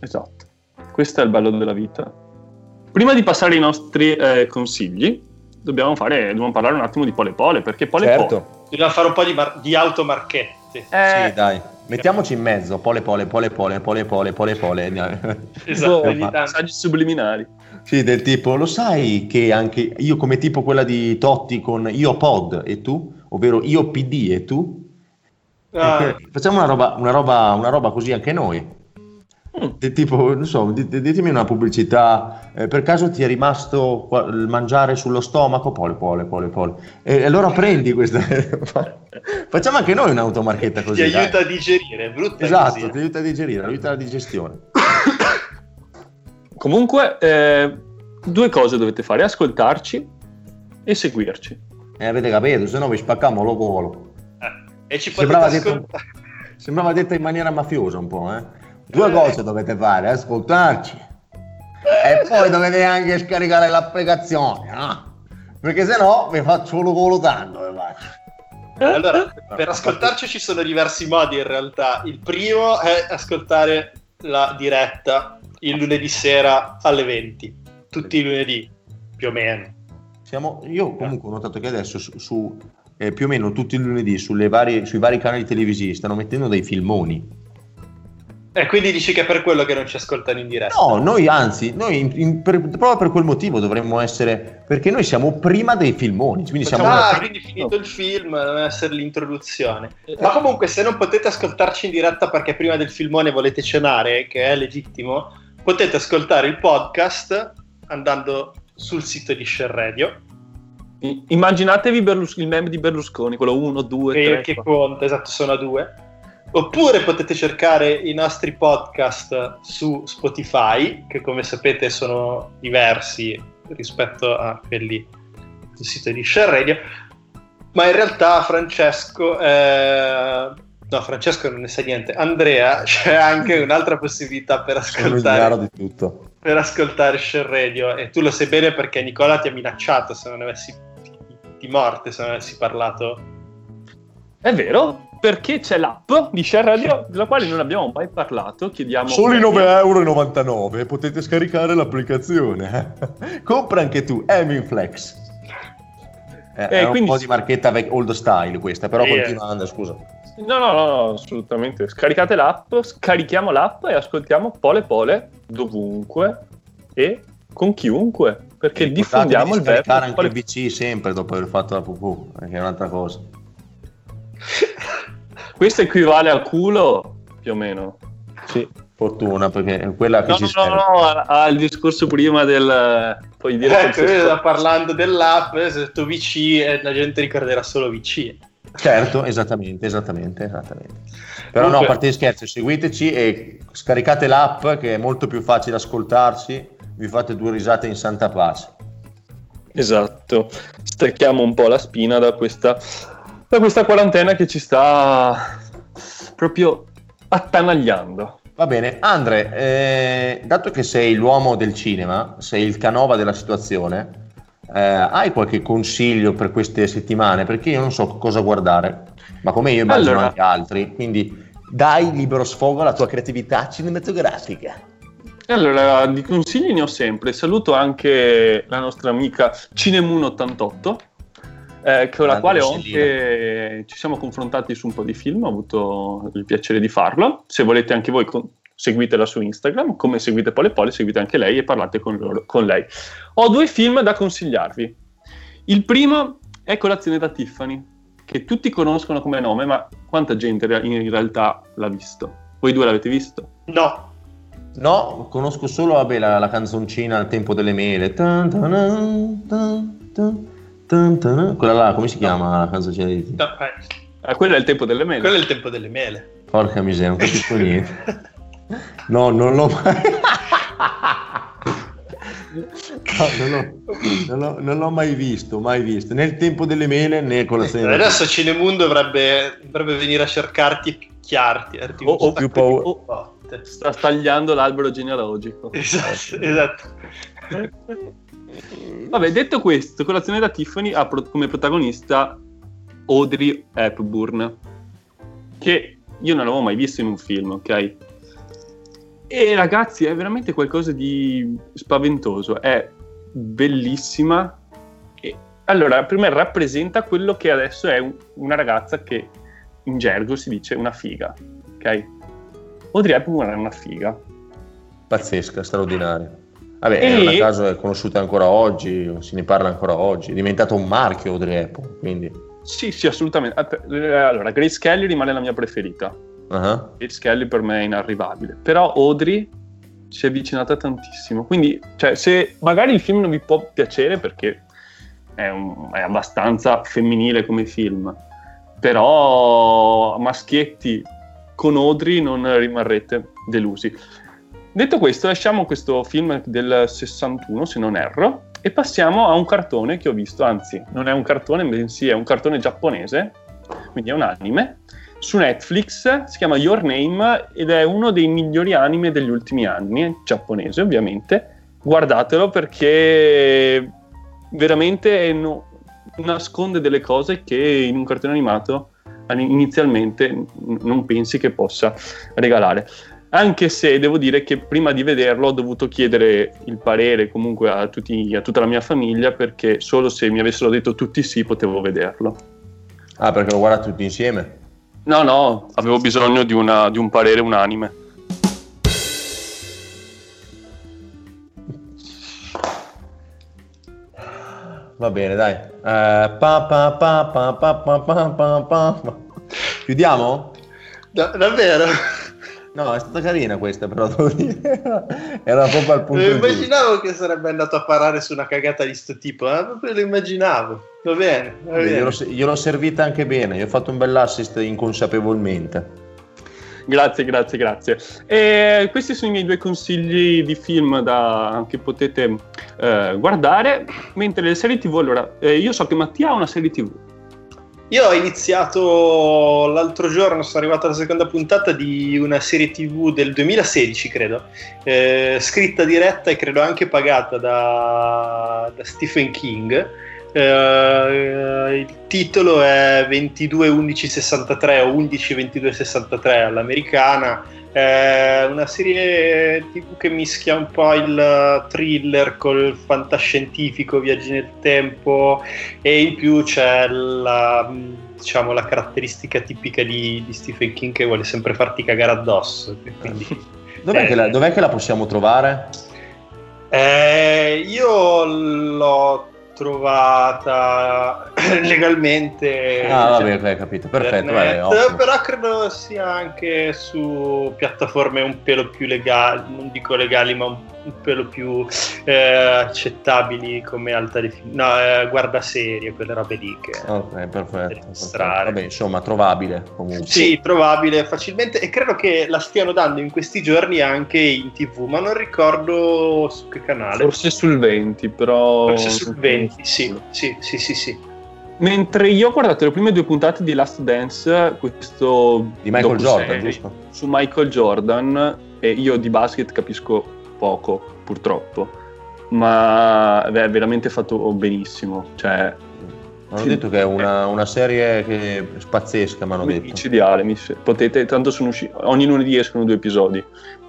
Esatto, questo è il bello della vita. Prima di passare ai nostri eh, consigli, dobbiamo, fare, dobbiamo, parlare un attimo di Pole Pole, perché Pole certo. Pole... Dobbiamo fare un po' di, mar- di automarchetti. Eh... Sì, dai. Mettiamoci in mezzo, pole pole, pole pole, pole pole, pole pole. Esatto, (laughs) messaggi subliminali. Sì, del tipo, lo sai che anche io come tipo quella di Totti con io pod e tu? ovvero io PD e tu? Ah. Facciamo una roba, una, roba, una roba così anche noi. Mm. Tipo, non so, ditemi una pubblicità, eh, per caso ti è rimasto il mangiare sullo stomaco? Pole, pole, pole, pole. E allora prendi questa... (laughs) Facciamo anche noi un'automarchetta così. Ti aiuta dai. a digerire, brutta Esatto, così. ti aiuta a digerire, aiuta la digestione. Comunque, eh, due cose dovete fare, ascoltarci e seguirci. Eh, avete capito, se no vi spaccamo lo colo. Eh, e ci sembrava, detto, sembrava detta in maniera mafiosa un po', eh? Due eh. cose dovete fare, ascoltarci e poi dovete anche scaricare l'applicazione, no? Perché se no vi faccio lo colo tanto. Allora, per ascoltarci ci sono diversi modi in realtà. Il primo è ascoltare la diretta il lunedì sera alle 20, tutti i lunedì, più o meno. Siamo, io comunque ho notato che adesso su, su eh, più o meno tutti i lunedì varie, sui vari canali televisivi stanno mettendo dei filmoni e quindi dici che è per quello che non ci ascoltano in diretta? No, noi anzi, noi in, in, per, proprio per quel motivo dovremmo essere, perché noi siamo prima dei filmoni. Quindi siamo ah, quindi finito il film deve essere l'introduzione. Ma comunque se non potete ascoltarci in diretta perché prima del filmone volete cenare, che è legittimo, potete ascoltare il podcast andando sul sito di Share Radio. Immaginatevi Berlus- il meme di Berlusconi, quello 1, 2, 3. Che conta, esatto, sono a 2 Oppure potete cercare i nostri podcast su Spotify, che come sapete sono diversi rispetto a quelli sul sito di Share Radio. Ma in realtà Francesco, eh, no, Francesco non ne sa niente. Andrea, (laughs) c'è anche un'altra possibilità per ascoltare, per ascoltare Share Radio. E tu lo sai bene perché Nicola ti ha minacciato se non avessi di morte, se non avessi parlato. È vero, perché c'è l'app di Share Radio della quale non abbiamo mai parlato. Chiediamo Soli 9,99 euro potete scaricare l'applicazione. (laughs) Compra anche tu Eminflex. Eh, è quindi... un po' di marchetta vec- old style questa, però eh, continuando, scusa. No, no, no, assolutamente. Scaricate l'app, scarichiamo l'app e ascoltiamo Pole Pole dovunque e con chiunque, perché diffondiamo il verbo. anche il VC sempre dopo aver fatto la pupù, che è un'altra cosa. (laughs) Questo equivale al culo, più o meno. Sì, fortuna, perché è quella che no, ci no, serve. No, no, al discorso prima del... Puoi dire ecco, io sto parlando dell'app, se detto VC e la gente ricorderà solo VC. Certo, esattamente, esattamente, esattamente. Però Comunque... no, a parte di scherzi, seguiteci e scaricate l'app che è molto più facile ascoltarsi, vi fate due risate in santa pace. Esatto, stacchiamo un po' la spina da questa da questa quarantena che ci sta proprio attanagliando. Va bene, Andre, eh, dato che sei l'uomo del cinema, sei il canova della situazione, eh, hai qualche consiglio per queste settimane? Perché io non so cosa guardare, ma come io immagino allora, anche altri, quindi dai libero sfogo alla tua creatività cinematografica. Allora, di consigli ne ho sempre. Saluto anche la nostra amica Cinemun88 eh, con la quale anche ci siamo confrontati su un po' di film, ho avuto il piacere di farlo. Se volete anche voi con- seguitela su Instagram, come seguite Pole Pole, seguite anche lei e parlate con, loro, con lei. Ho due film da consigliarvi. Il primo è Colazione da Tiffany, che tutti conoscono come nome, ma quanta gente in realtà l'ha visto? Voi due l'avete visto? No. No, conosco solo vabbè, la, la canzoncina Al tempo delle mele. Dun, dun, dun, quella là, come si chiama la canzone di no, eh. ah, quello è il tempo delle mele. Quello è il tempo delle mele. Porca miseria, non capisco niente. No, non l'ho mai... No, non, l'ho, non, l'ho, non, l'ho, mai visto, mai visto, né il tempo delle mele né colazione. Eh, adesso Cinemoon dovrebbe, dovrebbe venire a cercarti e picchiarti. O, o più paura. Oh, sta tagliando l'albero genealogico. Esatto, esatto. Vabbè, detto questo, Colazione da Tiffany ha pro- come protagonista Audrey Hepburn, che io non l'avevo mai visto in un film, ok? E ragazzi, è veramente qualcosa di spaventoso, è bellissima. E, allora, per me rappresenta quello che adesso è un- una ragazza che in gergo si dice una figa, ok? Audrey Hepburn è una figa. Pazzesca, straordinaria. Vabbè, e... non a caso è conosciuta ancora oggi, se ne parla ancora oggi, è diventato un marchio Audrey Hepburn, quindi... Sì, sì, assolutamente. Allora, Grace Kelly rimane la mia preferita. Uh-huh. Grace Kelly per me è inarrivabile. Però Audrey si è avvicinata tantissimo. Quindi, cioè, se magari il film non vi può piacere perché è, un, è abbastanza femminile come film, però maschietti con Audrey non rimarrete delusi. Detto questo, lasciamo questo film del 61, se non erro, e passiamo a un cartone che ho visto, anzi non è un cartone, bensì è un cartone giapponese, quindi è un anime, su Netflix, si chiama Your Name ed è uno dei migliori anime degli ultimi anni, giapponese ovviamente. Guardatelo perché veramente no, nasconde delle cose che in un cartone animato inizialmente non pensi che possa regalare anche se devo dire che prima di vederlo ho dovuto chiedere il parere comunque a, tutti, a tutta la mia famiglia perché solo se mi avessero detto tutti sì potevo vederlo. Ah, perché lo guardate tutti insieme? No, no, avevo bisogno di, una, di un parere unanime. Va bene, dai. Uh, pa, pa, pa, pa, pa, pa, pa, pa. Chiudiamo? Da- davvero? No, è stata carina questa, però (laughs) devo dire. Era proprio al punto. Lo immaginavo che sarebbe andato a parare su una cagata di questo tipo, eh? proprio lo immaginavo. Va bene. Va bene. Gliel'ho, gliel'ho servita anche bene, gli ho fatto un bell'assist inconsapevolmente. Grazie, grazie, grazie. E questi sono i miei due consigli di film da, che potete eh, guardare. Mentre le serie TV, allora, eh, io so che Mattia ha una serie TV. Io ho iniziato l'altro giorno, sono arrivato alla seconda puntata di una serie tv del 2016, credo, eh, scritta, diretta e credo anche pagata da, da Stephen King. Eh, il titolo è 22-11-63 o 11-22-63 all'americana è una serie tipo che mischia un po' il thriller col fantascientifico, viaggi nel tempo e in più c'è la, diciamo, la caratteristica tipica di, di, Stephen King che vuole sempre farti cagare addosso. Quindi, (laughs) dov'è, eh, che la, dov'è, che la, possiamo trovare? Eh, io l'ho trovata (laughs) legalmente. Ah, vabbè, cioè, capito, perfetto. Internet, però credo sia anche su piattaforme un pelo più legali, non dico legali, ma un un pelo più eh, accettabili come alta definizione. No, eh, guarda serie, quelle robe lì che... Ok, perfetto. perfetto. Vabbè, insomma, trovabile comunque. Sì, trovabile facilmente e credo che la stiano dando in questi giorni anche in tv, ma non ricordo su che canale. Forse sul 20, però... Forse sul 20, sì, sì, sì, sì, sì. Mentre io ho guardato le prime due puntate di Last Dance, questo... Di Michael Jordan, giusto? Su Michael Jordan, e io di basket capisco poco, purtroppo, ma è veramente fatto benissimo. Cioè, hanno detto che è una, una serie che è pazzesca, mi hanno detto. Micidiale, potete, tanto sono usciti, ogni lunedì escono due episodi,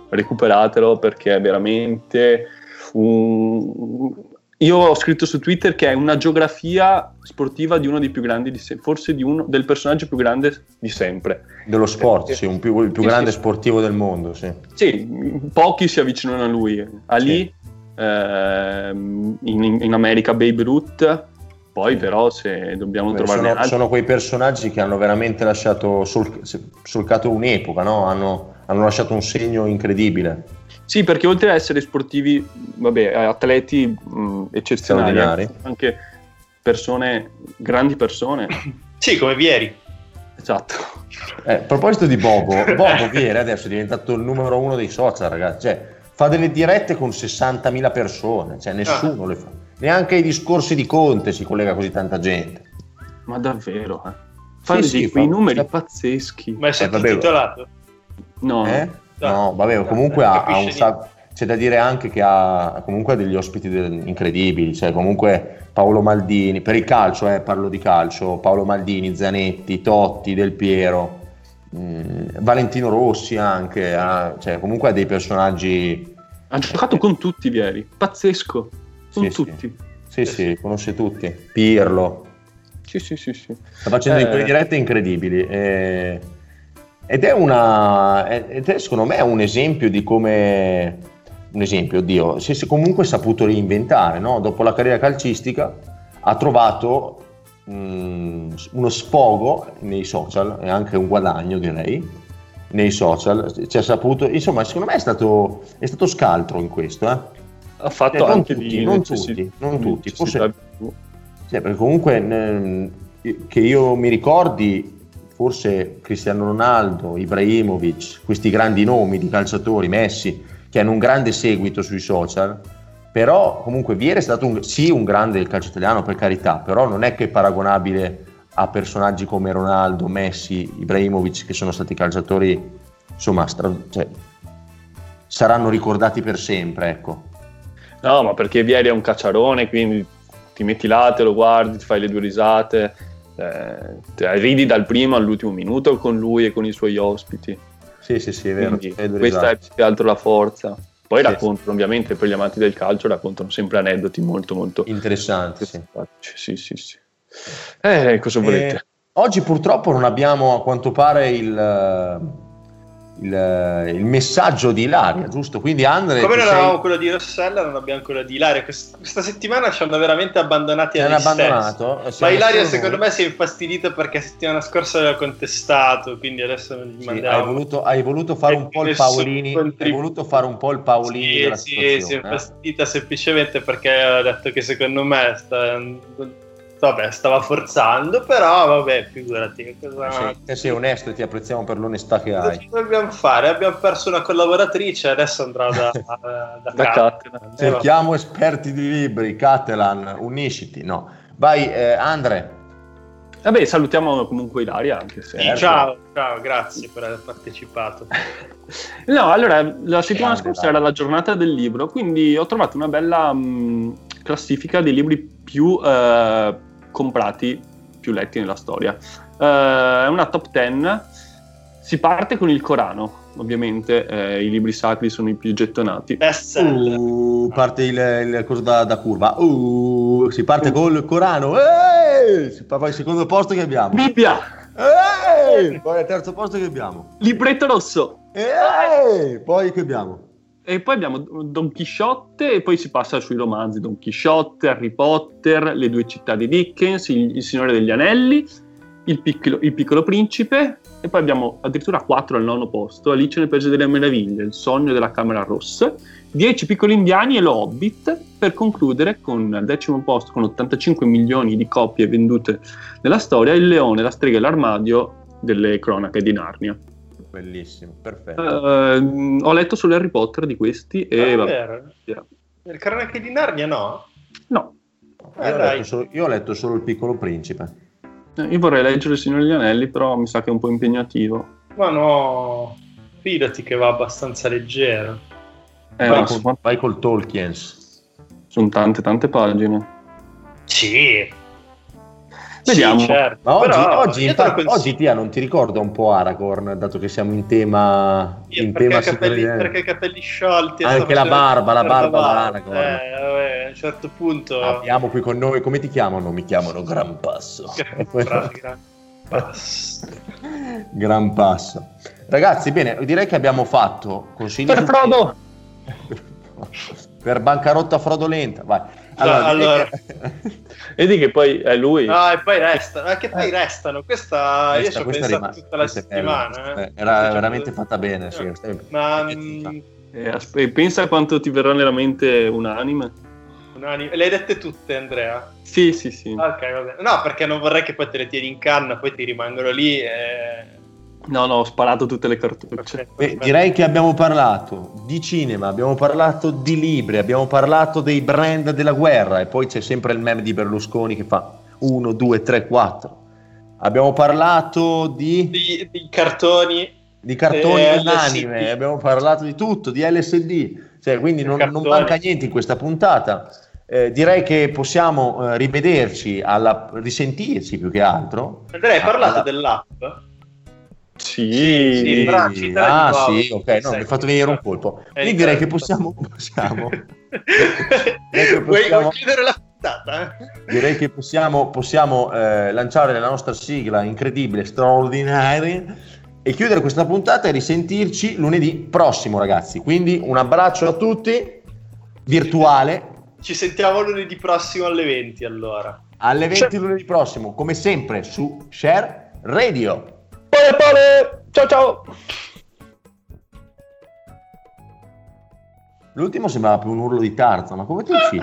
recuperatelo perché è veramente un... Io ho scritto su Twitter che è una geografia sportiva di uno dei più grandi, di se- forse di uno, del personaggio più grande di sempre. Dello sport, eh, sì, un più, il più sì, grande sì. sportivo del mondo, sì. Sì, pochi si avvicinano a lui. Ali, eh, in, in, America Babe Ruth, poi però se dobbiamo Beh, trovare... Sono, sono, quei personaggi che hanno veramente lasciato, sol, solcato un'epoca, no? hanno, hanno lasciato un segno incredibile. Sì, perché oltre ad essere sportivi, vabbè, atleti mh, eccezionali, anche persone, grandi persone. (coughs) Sì, come Vieri. Esatto. Eh, a proposito di Bobo, Bobo Vieri adesso è diventato il numero uno dei social, ragazzi. Cioè, fa delle dirette con 60.000 persone, cioè nessuno ah. le fa. Neanche ai discorsi di Conte si collega così tanta gente. Ma davvero, eh? Fa sì, sì, quei fa... numeri pazzeschi. Ma è sempre eh, titolato? No. Eh? No, vabbè, comunque ha, ha un sacco. C'è da dire anche che ha comunque degli ospiti incredibili, cioè comunque Paolo Maldini, per il calcio, eh, parlo di calcio, Paolo Maldini, Zanetti, Totti, Del Piero, mh, mm, Valentino Rossi anche, ha, cioè comunque ha dei personaggi... Ha giocato con tutti Vieri, pazzesco, con sì, tutti. Sì, sì, sì, conosce tutti. Pirlo. Sì, sì, sì, sì. Sta facendo eh... delle dirette incredibili. E... Ed è, una, ed è secondo me un esempio di come, un esempio, oddio, si è comunque saputo reinventare, no? dopo la carriera calcistica ha trovato mh, uno sfogo nei social e anche un guadagno direi nei social, ci ha saputo, insomma secondo me è stato, è stato scaltro in questo. Eh? Ha fatto cioè, anche tutti, non tutti, non tutti, forse, cioè, perché comunque mh, che io mi ricordi forse Cristiano Ronaldo, Ibrahimovic, questi grandi nomi di calciatori, Messi, che hanno un grande seguito sui social, però comunque Vieri è stato un, sì un grande del calcio italiano per carità, però non è che è paragonabile a personaggi come Ronaldo, Messi, Ibrahimovic che sono stati calciatori insomma stra- cioè, saranno ricordati per sempre ecco. No, ma perché Vieri è un cacciarone, quindi ti metti là, te lo guardi, ti fai le due risate, eh, ridi dal primo all'ultimo minuto con lui e con i suoi ospiti. Sì, sì, sì, è vero. questa è più che altro la forza. Poi sì, raccontano, sì. ovviamente, per gli amanti del calcio raccontano sempre aneddoti molto, molto interessanti. Sì, sì, sì. sì. Eh, cosa volete? Eh, oggi purtroppo non abbiamo a quanto pare il il, il, messaggio di Ilaria, giusto? Quindi Andre... Come non avevamo sei... quello di Rossella, non abbiamo quello di Ilaria. Questa, questa settimana ci hanno veramente abbandonati a abbandonato. Ma Ilaria secondo me si è infastidita perché settimana scorsa aveva contestato, quindi adesso non gli sì, mandiamo... Hai voluto, hai voluto fare un po' il Paolini, contribu- hai voluto fare un po' il Paolini sì, sì, si è infastidita eh? semplicemente perché ha detto che secondo me sta vabbè, stava forzando, però vabbè, figurati. Cosa... Sì, te sei onesto e ti apprezziamo per l'onestà che hai. Cosa dobbiamo fare? Abbiamo perso una collaboratrice, adesso andrà da, (laughs) da, da, da Catalan. Eh, Cerchiamo eh, esperti di libri, Catalan, unisciti, no. Vai, eh, Andre. Vabbè, salutiamo comunque Ilaria anche se... Sì, ciao, ciao, grazie per aver partecipato. (laughs) no, allora, la settimana Grande, scorsa era la giornata del libro, quindi ho trovato una bella mh, classifica dei libri più eh, comprati, più letti nella storia. Uh, è una top 10. Si parte con il Corano, ovviamente, eh, i libri sacri sono i più gettonati. Uh, parte il, il coso da, da, curva. Uh, si parte uh. col Corano. Eeeh! Poi il secondo posto che abbiamo. Bibbia! Eeeh! Poi il terzo posto che abbiamo. Libretto rosso. Eeeh! Poi che abbiamo? E poi abbiamo Don Chisciotte e poi si passa sui romanzi Don Chisciotte, Harry Potter, Le due città di Dickens, Il, il Signore degli Anelli, il piccolo, il piccolo, Principe e poi abbiamo addirittura quattro al nono posto, Alice nel Paese delle Meraviglie, Il sogno della Camera Rossa, Dieci piccoli indiani e lo Hobbit per concludere con al decimo posto con 85 milioni di copie vendute nella storia Il Leone, la strega e l'armadio delle cronache di Narnia. Bellissimo, perfetto. Uh, ho letto solo Harry Potter di questi e... Ah, vero? Yeah. Il Cronache di Narnia no? No. Eh, io, ho letto solo, io ho letto solo Il Piccolo Principe. Eh, io vorrei leggere Il Signore degli Anelli, però mi sa che è un po' impegnativo. Ma no, fidati che va abbastanza leggero. Eh, vai, col, vai col Tolkien's. Sono tante, tante pagine. Sì, Vediamo. Sì, certo. Ma oggi, oggi, infatti, oggi Tia non ti ricorda un po' Aragorn, dato che siamo in tema. In perché, tema capelli, perché capelli sciolti. Anche la barba, la barba da Aragorn. Eh, vabbè, a un certo punto. Abbiamo qui con noi, come ti chiamano? Mi chiamano Gran Passo. Gran, (laughs) gran Passo. gran Passo. Ragazzi, bene, direi che abbiamo fatto consigli. Per Frodo! (laughs) per bancarotta fraudolenta, vai. Allora, allora. (laughs) vedi che poi è lui. No, e poi restano, anche poi eh. restano. Questa, Resta, io ci ho pensato rima- tutta la settimana. Eh. Era veramente fatta bene. Sì, Ma mh... eh, pensa quanto ti verrà nella mente un'anime. Un'anime. Le hai dette tutte, Andrea? Sì, sì, sì. Ok, va bene. No, perché non vorrei che poi te le tieni in canna, poi ti rimangono lì e No, no, ho sparato tutte le cartucce. Beh, direi che abbiamo parlato di cinema, abbiamo parlato di libri, abbiamo parlato dei brand della guerra e poi c'è sempre il meme di Berlusconi che fa 1, 2, 3, 4. Abbiamo parlato di... Di, di cartoni. Di cartoni eh, unanime, abbiamo parlato di tutto, di LSD, cioè, quindi non, non, manca niente in questa puntata. Eh, direi che possiamo eh, rivederci, alla, risentirci più che altro. Andrea, hai parlato alla... dell'app? Sì, sì, però, ah sì, ok, no, mi hai fatto venire un colpo. Quindi direi che possiamo, possiamo, (laughs) che possiamo Vuoi chiudere la puntata? Direi che possiamo, possiamo eh, lanciare la nostra sigla incredibile, straordinaria e chiudere questa puntata e risentirci lunedì prossimo, ragazzi. Quindi un abbraccio a tutti, virtuale. Ci sentiamo lunedì prossimo alle 20 allora. Alle 20 lunedì prossimo, come sempre, su Share Radio. Pole pole! Ciao ciao! L'ultimo sembrava più un urlo di Tarzan, ma come ti uscì?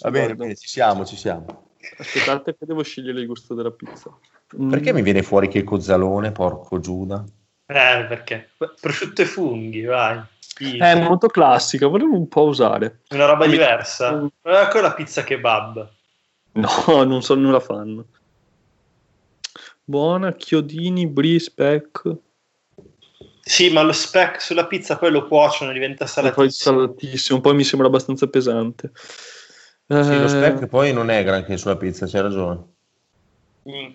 Va bene, bene, ci siamo, ci siamo. Aspettate che devo scegliere il gusto della pizza. Mm. Perché mi viene fuori che cozzalone, porco Giuda? Eh, perché? Prosciutto e funghi, vai. Pizza. È molto classica, volevo un po' usare. Una roba mi... diversa. Mm. Ecco la pizza kebab. No, (laughs) non so, non la fanno. Buona, chiodini, brie, speck. Sì, ma lo speck sulla pizza poi lo cuociono, diventa salatissimo. poi salatissimo, poi mi sembra abbastanza pesante. Sì, lo speck poi non è granché sulla pizza, c'hai ragione. Mm.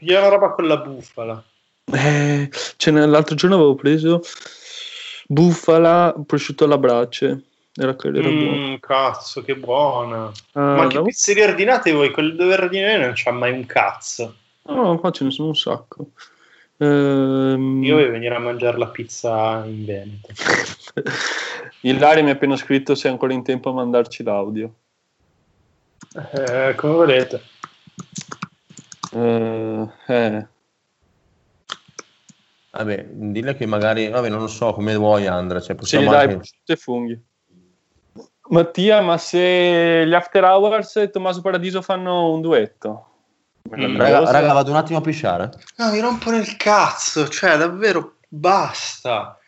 Io una roba con la bufala. Eh, cioè, l'altro giorno avevo preso bufala, prosciutto alla brace. Era, era mm, buono. Cazzo, che buona. Uh, Ma che no? pizzerie ordinate voi? Quelle dove ordinate non c'ha mai un cazzo. No, qua ce ne sono un sacco. Ehm... Io voglio venire a mangiare la pizza in Veneto. (laughs) Ilaria mi ha appena scritto se è ancora in tempo a mandarci l'audio. Eh, come volete. Uh, eh. Vabbè, dille che magari, vabbè, non lo so come vuoi Andrea, cioè possiamo sì, anche... dai, funghi. Mattia, ma se gli After Hours e Tommaso Paradiso fanno un duetto? Mm. Raga, raga, vado un attimo a pisciare. No, mi rompo nel cazzo, cioè davvero basta.